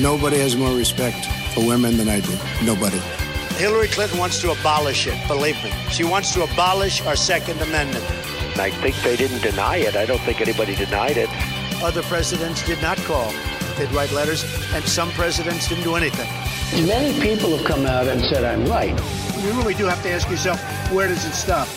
Nobody has more respect for women than I do. Nobody. Hillary Clinton wants to abolish it, believe me. She wants to abolish our Second Amendment. I think they didn't deny it. I don't think anybody denied it. Other presidents did not call. They'd write letters, and some presidents didn't do anything. Many people have come out and said I'm right. You really do have to ask yourself, where does it stop?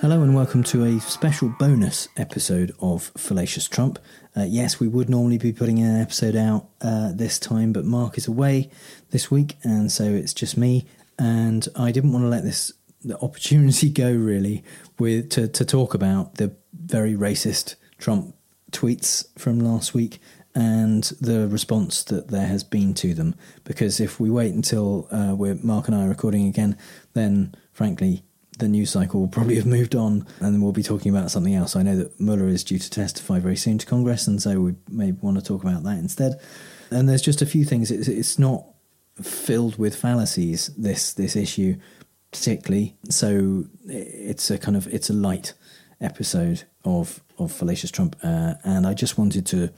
Hello and welcome to a special bonus episode of Fallacious Trump. Uh, yes, we would normally be putting an episode out uh, this time, but Mark is away this week, and so it's just me. And I didn't want to let this opportunity go really with to, to talk about the very racist Trump tweets from last week and the response that there has been to them. Because if we wait until uh, we're Mark and I are recording again, then frankly the news cycle will probably have moved on and we'll be talking about something else. I know that Mueller is due to testify very soon to Congress, and so we may want to talk about that instead. And there's just a few things. It's, it's not filled with fallacies, this, this issue, particularly. So it's a kind of, it's a light episode of, of Fallacious Trump. Uh, and I just wanted to,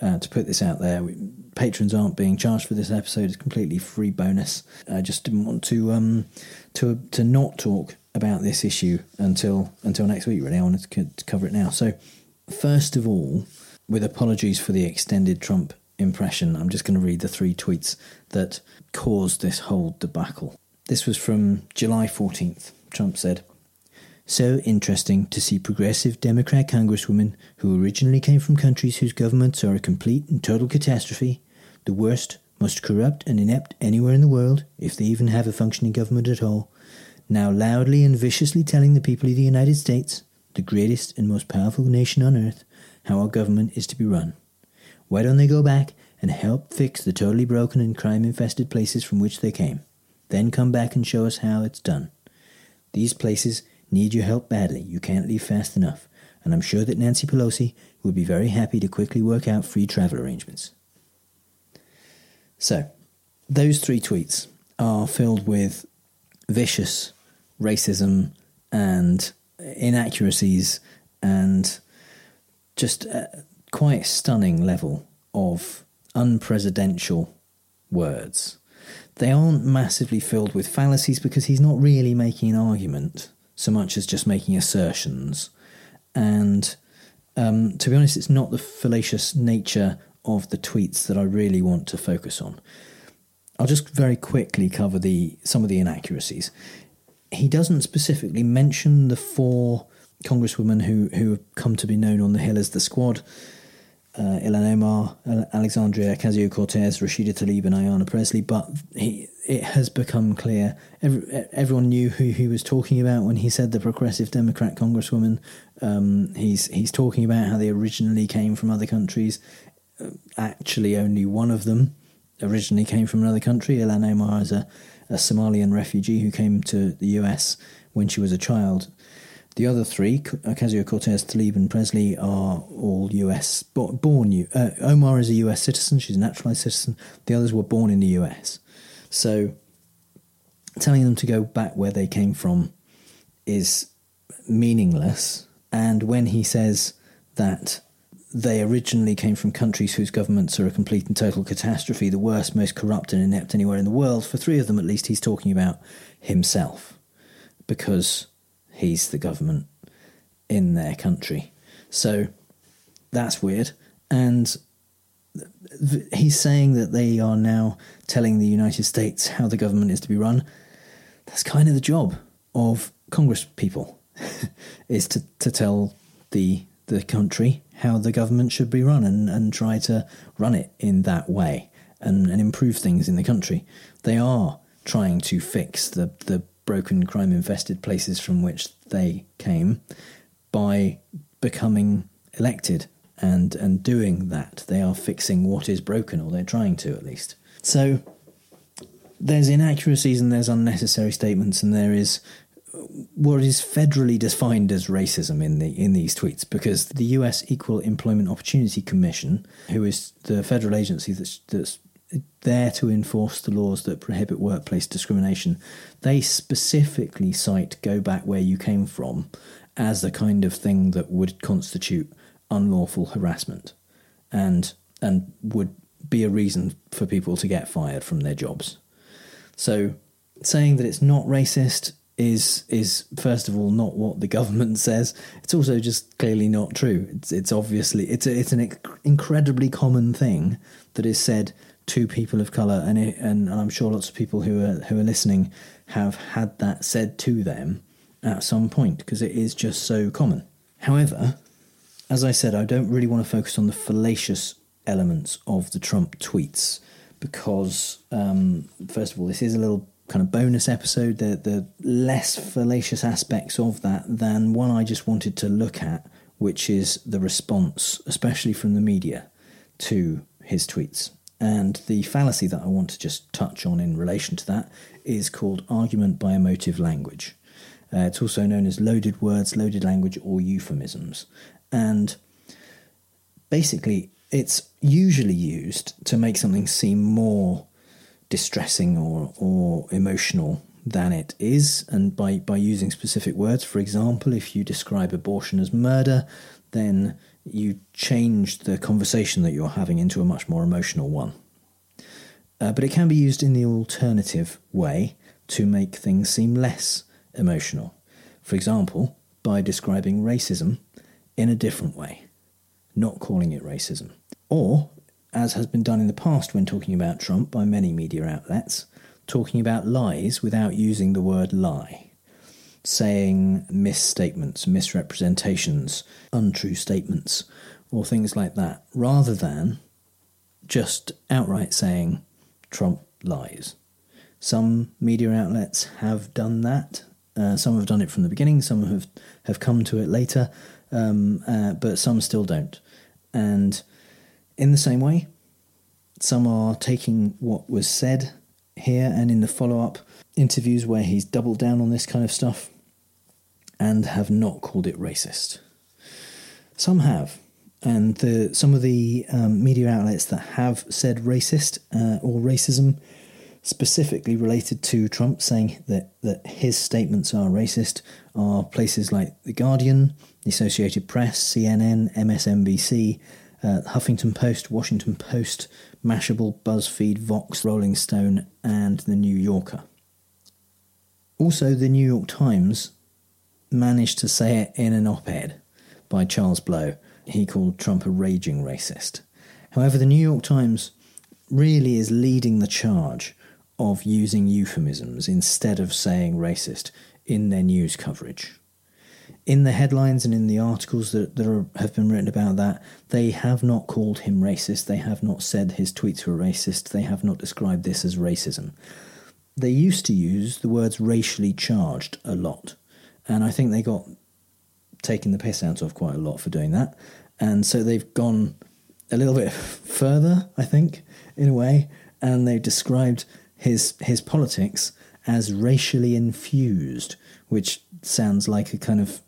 uh, to put this out there. We, patrons aren't being charged for this episode. It's completely free bonus. I just didn't want to um, to to not talk about this issue until until next week. Really, I wanted to, to cover it now. So, first of all, with apologies for the extended Trump impression, I'm just going to read the three tweets that caused this whole debacle. This was from July 14th. Trump said. So interesting to see progressive Democrat congresswomen who originally came from countries whose governments are a complete and total catastrophe, the worst, most corrupt and inept anywhere in the world, if they even have a functioning government at all, now loudly and viciously telling the people of the United States, the greatest and most powerful nation on earth, how our government is to be run. Why don't they go back and help fix the totally broken and crime infested places from which they came? Then come back and show us how it's done. These places need your help badly. You can't leave fast enough. And I'm sure that Nancy Pelosi would be very happy to quickly work out free travel arrangements. So, those three tweets are filled with vicious racism and inaccuracies and just a quite stunning level of unpresidential words. They aren't massively filled with fallacies because he's not really making an argument so much as just making assertions. And um, to be honest, it's not the fallacious nature of the tweets that I really want to focus on. I'll just very quickly cover the some of the inaccuracies. He doesn't specifically mention the four congresswomen who who have come to be known on the Hill as the Squad. Uh, Ilhan Omar, Alexandria Ocasio Cortez, Rashida Tlaib, and Ayanna Pressley. But he, it has become clear. Every, everyone knew who he was talking about when he said the progressive Democrat congresswoman. Um, he's he's talking about how they originally came from other countries. Uh, actually, only one of them originally came from another country. Ilhan Omar is a, a Somalian refugee who came to the US when she was a child. The other three, Ocasio Cortez, Tlaib, and Pressley, are all US born. Uh, Omar is a US citizen; she's a naturalized citizen. The others were born in the US. So, telling them to go back where they came from is meaningless. And when he says that they originally came from countries whose governments are a complete and total catastrophe, the worst, most corrupt, and inept anywhere in the world. For three of them, at least, he's talking about himself because he's the government in their country. So that's weird. And he's saying that they are now telling the United States how the government is to be run. That's kind of the job of Congress people, is to, to tell the the country how the government should be run and, and try to run it in that way and, and improve things in the country. They are trying to fix the, the broken, crime infested places from which they came by becoming elected and and doing that. They are fixing what is broken, or they're trying to at least. So there's inaccuracies and there's unnecessary statements, and there is what is federally defined as racism in the in these tweets because the US Equal Employment Opportunity Commission, who is the federal agency that's that's there to enforce the laws that prohibit workplace discrimination, they specifically cite go back where you came from as the kind of thing that would constitute unlawful harassment and and would be a reason for people to get fired from their jobs. So saying that it's not racist is is first of all not what the government says. It's also just clearly not true. It's it's obviously it's a, it's an incredibly common thing that is said to people of color, and it, and I'm sure lots of people who are who are listening have had that said to them at some point because it is just so common. However, as I said, I don't really want to focus on the fallacious elements of the Trump tweets because, um, first of all, this is a little kind of bonus episode. The the less fallacious aspects of that than one I just wanted to look at, which is the response, especially from the media, to his tweets. And the fallacy that I want to just touch on in relation to that is called argument by emotive language. Uh, it's also known as loaded words, loaded language, or euphemisms. And basically, it's usually used to make something seem more distressing or, or emotional than it is, and by, by using specific words. For example, if you describe abortion as murder, then you change the conversation that you're having into a much more emotional one. Uh, but it can be used in the alternative way to make things seem less emotional. For example, by describing racism in a different way, not calling it racism. Or, as has been done in the past when talking about Trump by many media outlets, talking about lies without using the word lie, saying misstatements, misrepresentations, untrue statements, or things like that, rather than just outright saying Trump lies. Some media outlets have done that. Uh, some have done it from the beginning. Some have have come to it later, um, uh, but some still don't. And in the same way, some are taking what was said here and in the follow up interviews where he's doubled down on this kind of stuff and have not called it racist. Some have. And the, some of the um, media outlets that have said racist uh, or racism specifically related to Trump saying that, that his statements are racist are places like The Guardian, the Associated Press, CNN, MSNBC, uh, Huffington Post, Washington Post, Mashable, BuzzFeed, Vox, Rolling Stone, and The New Yorker. Also, The New York Times managed to say it in an op ed by Charles Blow. He called Trump a raging racist. However, The New York Times really is leading the charge of using euphemisms instead of saying racist in their news coverage. In the headlines and in the articles that, that are, have been written about that, they have not called him racist. They have not said his tweets were racist. They have not described this as racism. They used to use the words racially charged a lot, and I think they got taken the piss out of quite a lot for doing that. And so they've gone a little bit further, I think, in a way, and they've described his his politics as racially infused, which sounds like a kind of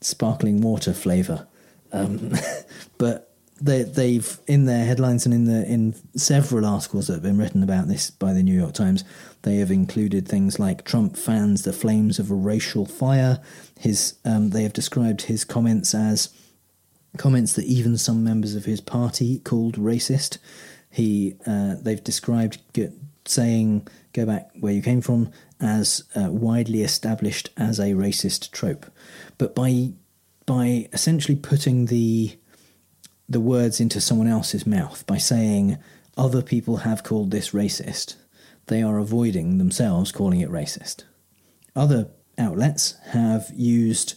sparkling water flavour. Um, but they, they've in their headlines and in the in several articles that have been written about this by the New York Times, they have included things like Trump fans the flames of a racial fire. His um, they have described his comments as comments that even some members of his party called racist. He uh, they've described saying "go back where you came from" as uh, widely established as a racist trope, but by by essentially putting the the words into someone else's mouth by saying other people have called this racist, they are avoiding themselves calling it racist. Other outlets have used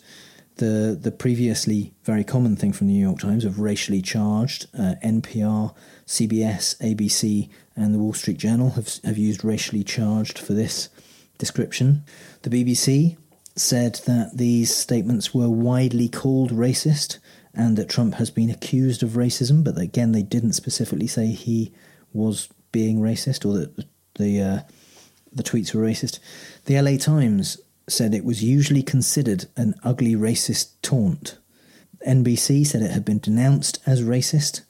the the previously very common thing from the New York Times of racially charged. Uh, NPR, CBS, ABC, and the Wall Street Journal have have used racially charged for this description. The BBC said that these statements were widely called racist and that Trump has been accused of racism, but again, they didn't specifically say he was being racist or that the uh, the tweets were racist. The LA Times said it was usually considered an ugly racist taunt. NBC said it had been denounced as racist.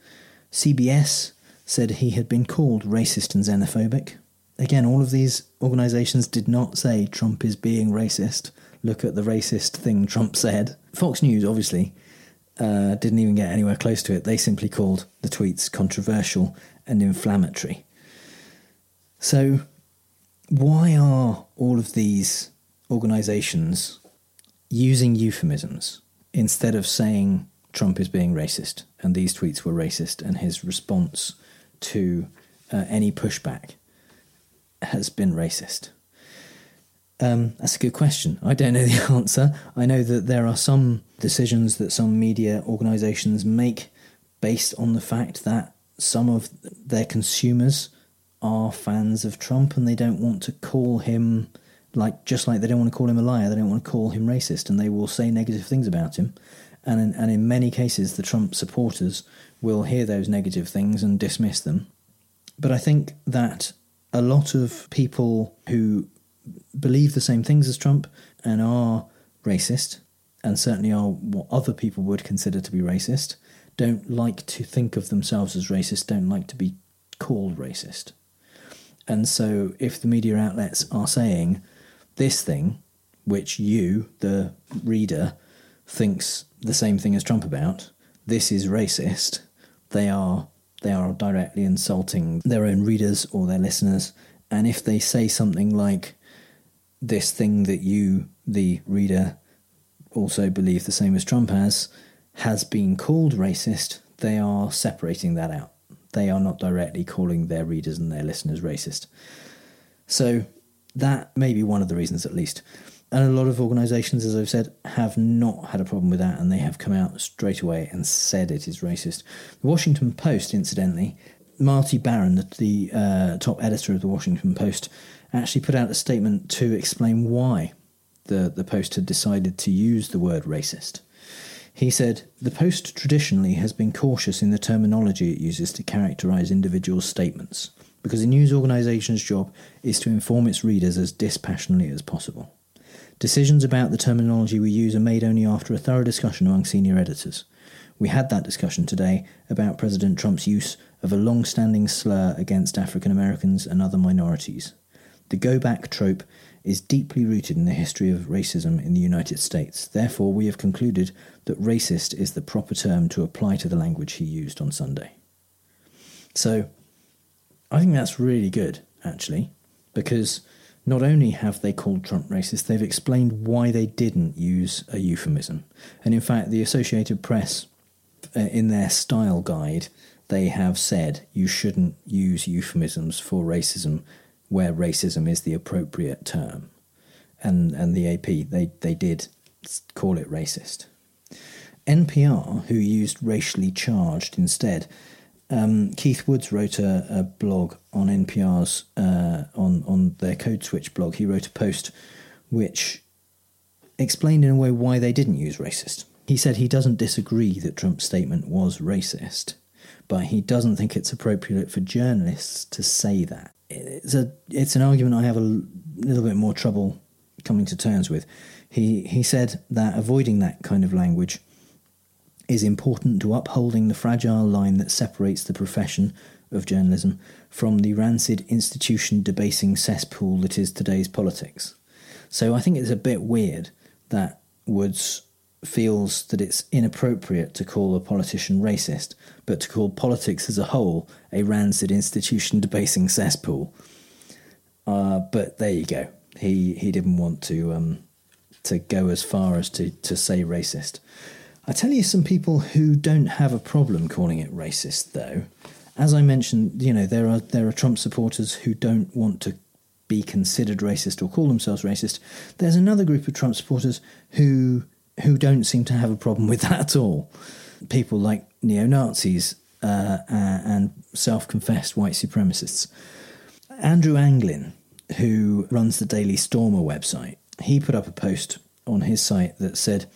CBS said he had been called racist and xenophobic. Again, all of these organizations did not say Trump is being racist. Look at the racist thing Trump said. Fox News, obviously, uh, didn't even get anywhere close to it. They simply called the tweets controversial and inflammatory. So, why are all of these organizations using euphemisms instead of saying Trump is being racist and these tweets were racist and his response to uh, any pushback has been racist? Um, that's a good question. I don't know the answer. I know that there are some decisions that some media organizations make based on the fact that some of their consumers are fans of Trump and they don't want to call him like just like they don't want to call him a liar, they don't want to call him racist, and they will say negative things about him. And in, and in many cases, the Trump supporters will hear those negative things and dismiss them. But I think that a lot of people who believe the same things as Trump and are racist, and certainly are what other people would consider to be racist, don't like to think of themselves as racist, don't like to be called racist. And so, if the media outlets are saying this thing, which you, the reader, thinks the same thing as Trump about, this is racist, they are they are directly insulting their own readers or their listeners. And if they say something like this thing that you, the reader, also believe the same as Trump has, has been called racist, they are separating that out they are not directly calling their readers and their listeners racist. So that may be one of the reasons, at least. And a lot of organisations, as I've said, have not had a problem with that, and they have come out straight away and said it is racist. The Washington Post, incidentally, Marty Baron, the uh, top editor of the Washington Post, actually put out a statement to explain why the, the Post had decided to use the word racist. He said, The Post traditionally has been cautious in the terminology it uses to characterize individual statements, because a news organization's job is to inform its readers as dispassionately as possible. Decisions about the terminology we use are made only after a thorough discussion among senior editors. We had that discussion today about President Trump's use of a long standing slur against African Americans and other minorities. The go back trope is deeply rooted in the history of racism in the United States. Therefore, we have concluded that racist is the proper term to apply to the language he used on Sunday. So, I think that's really good, actually, because not only have they called Trump racist, they've explained why they didn't use a euphemism. And in fact, the Associated Press, uh, in their style guide, they have said you shouldn't use euphemisms for racism where racism is the appropriate term. And, and the AP, they, they did call it racist. NPR, who used racially charged instead, um, Keith Woods wrote a, a blog on NPR's uh, on on their Code Switch blog. He wrote a post which explained in a way why they didn't use racist. He said he doesn't disagree that Trump's statement was racist, but he doesn't think it's appropriate for journalists to say that it's a it's an argument I have a little bit more trouble coming to terms with. He he said that avoiding that kind of language is important to upholding the fragile line that separates the profession of journalism from the rancid institution debasing cesspool that is today's politics. So I think it's a bit weird that Woods feels that it's inappropriate to call a politician racist, but to call politics as a whole a rancid institution debasing cesspool. Uh, but there you go. He he didn't want to um, to go as far as to, to say racist. I tell you some people who don't have a problem calling it racist though. As I mentioned, you know, there are there are Trump supporters who don't want to be considered racist or call themselves racist. There's another group of Trump supporters who who don't seem to have a problem with that at all. People like neo Nazis uh, and self confessed white supremacists. Andrew Anglin, who runs the Daily Stormer website, he put up a post on his site that said,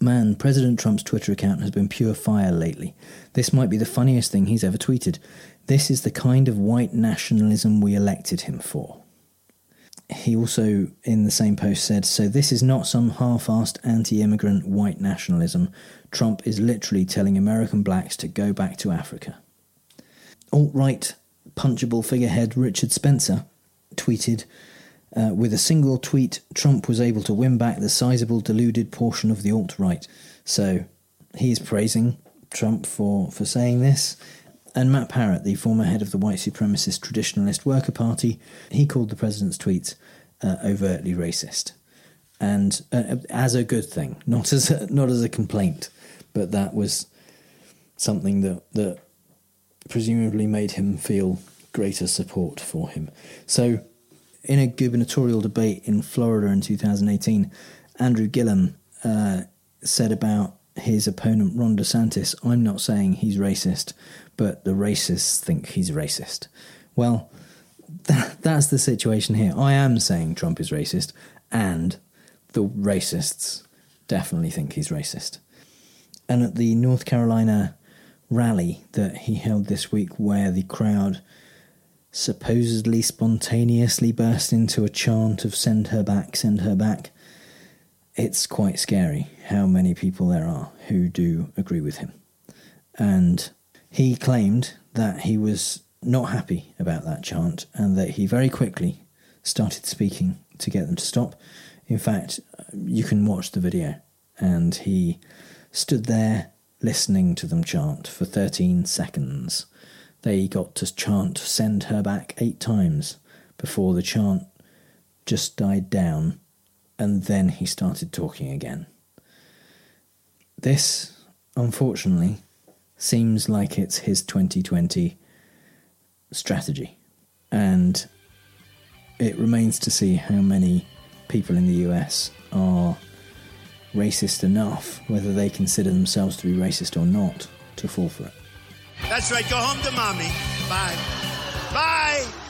Man, President Trump's Twitter account has been pure fire lately. This might be the funniest thing he's ever tweeted. This is the kind of white nationalism we elected him for. He also, in the same post, said So this is not some half assed anti immigrant white nationalism. Trump is literally telling American blacks to go back to Africa. Alt right punchable figurehead Richard Spencer tweeted uh, with a single tweet, Trump was able to win back the sizable deluded portion of the alt right. So he is praising Trump for, for saying this. And Matt Parrott, the former head of the white supremacist Traditionalist Worker Party, he called the president's tweets uh, overtly racist, and uh, as a good thing, not as a, not as a complaint, but that was something that that presumably made him feel greater support for him. So, in a gubernatorial debate in Florida in 2018, Andrew Gillum uh, said about his opponent Ron DeSantis, I'm not saying he's racist, but the racists think he's racist. Well, that, that's the situation here. I am saying Trump is racist, and the racists definitely think he's racist. And at the North Carolina rally that he held this week, where the crowd supposedly spontaneously burst into a chant of send her back, send her back, it's quite scary how many people there are who do agree with him. And he claimed that he was not happy about that chant and that he very quickly started speaking to get them to stop. In fact, you can watch the video, and he stood there listening to them chant for 13 seconds. They got to chant send her back eight times before the chant just died down, and then he started talking again. This, unfortunately, seems like it's his 2020 strategy. And it remains to see how many people in the US are racist enough, whether they consider themselves to be racist or not, to fall for it. That's right. Go home to mommy. Bye. Bye.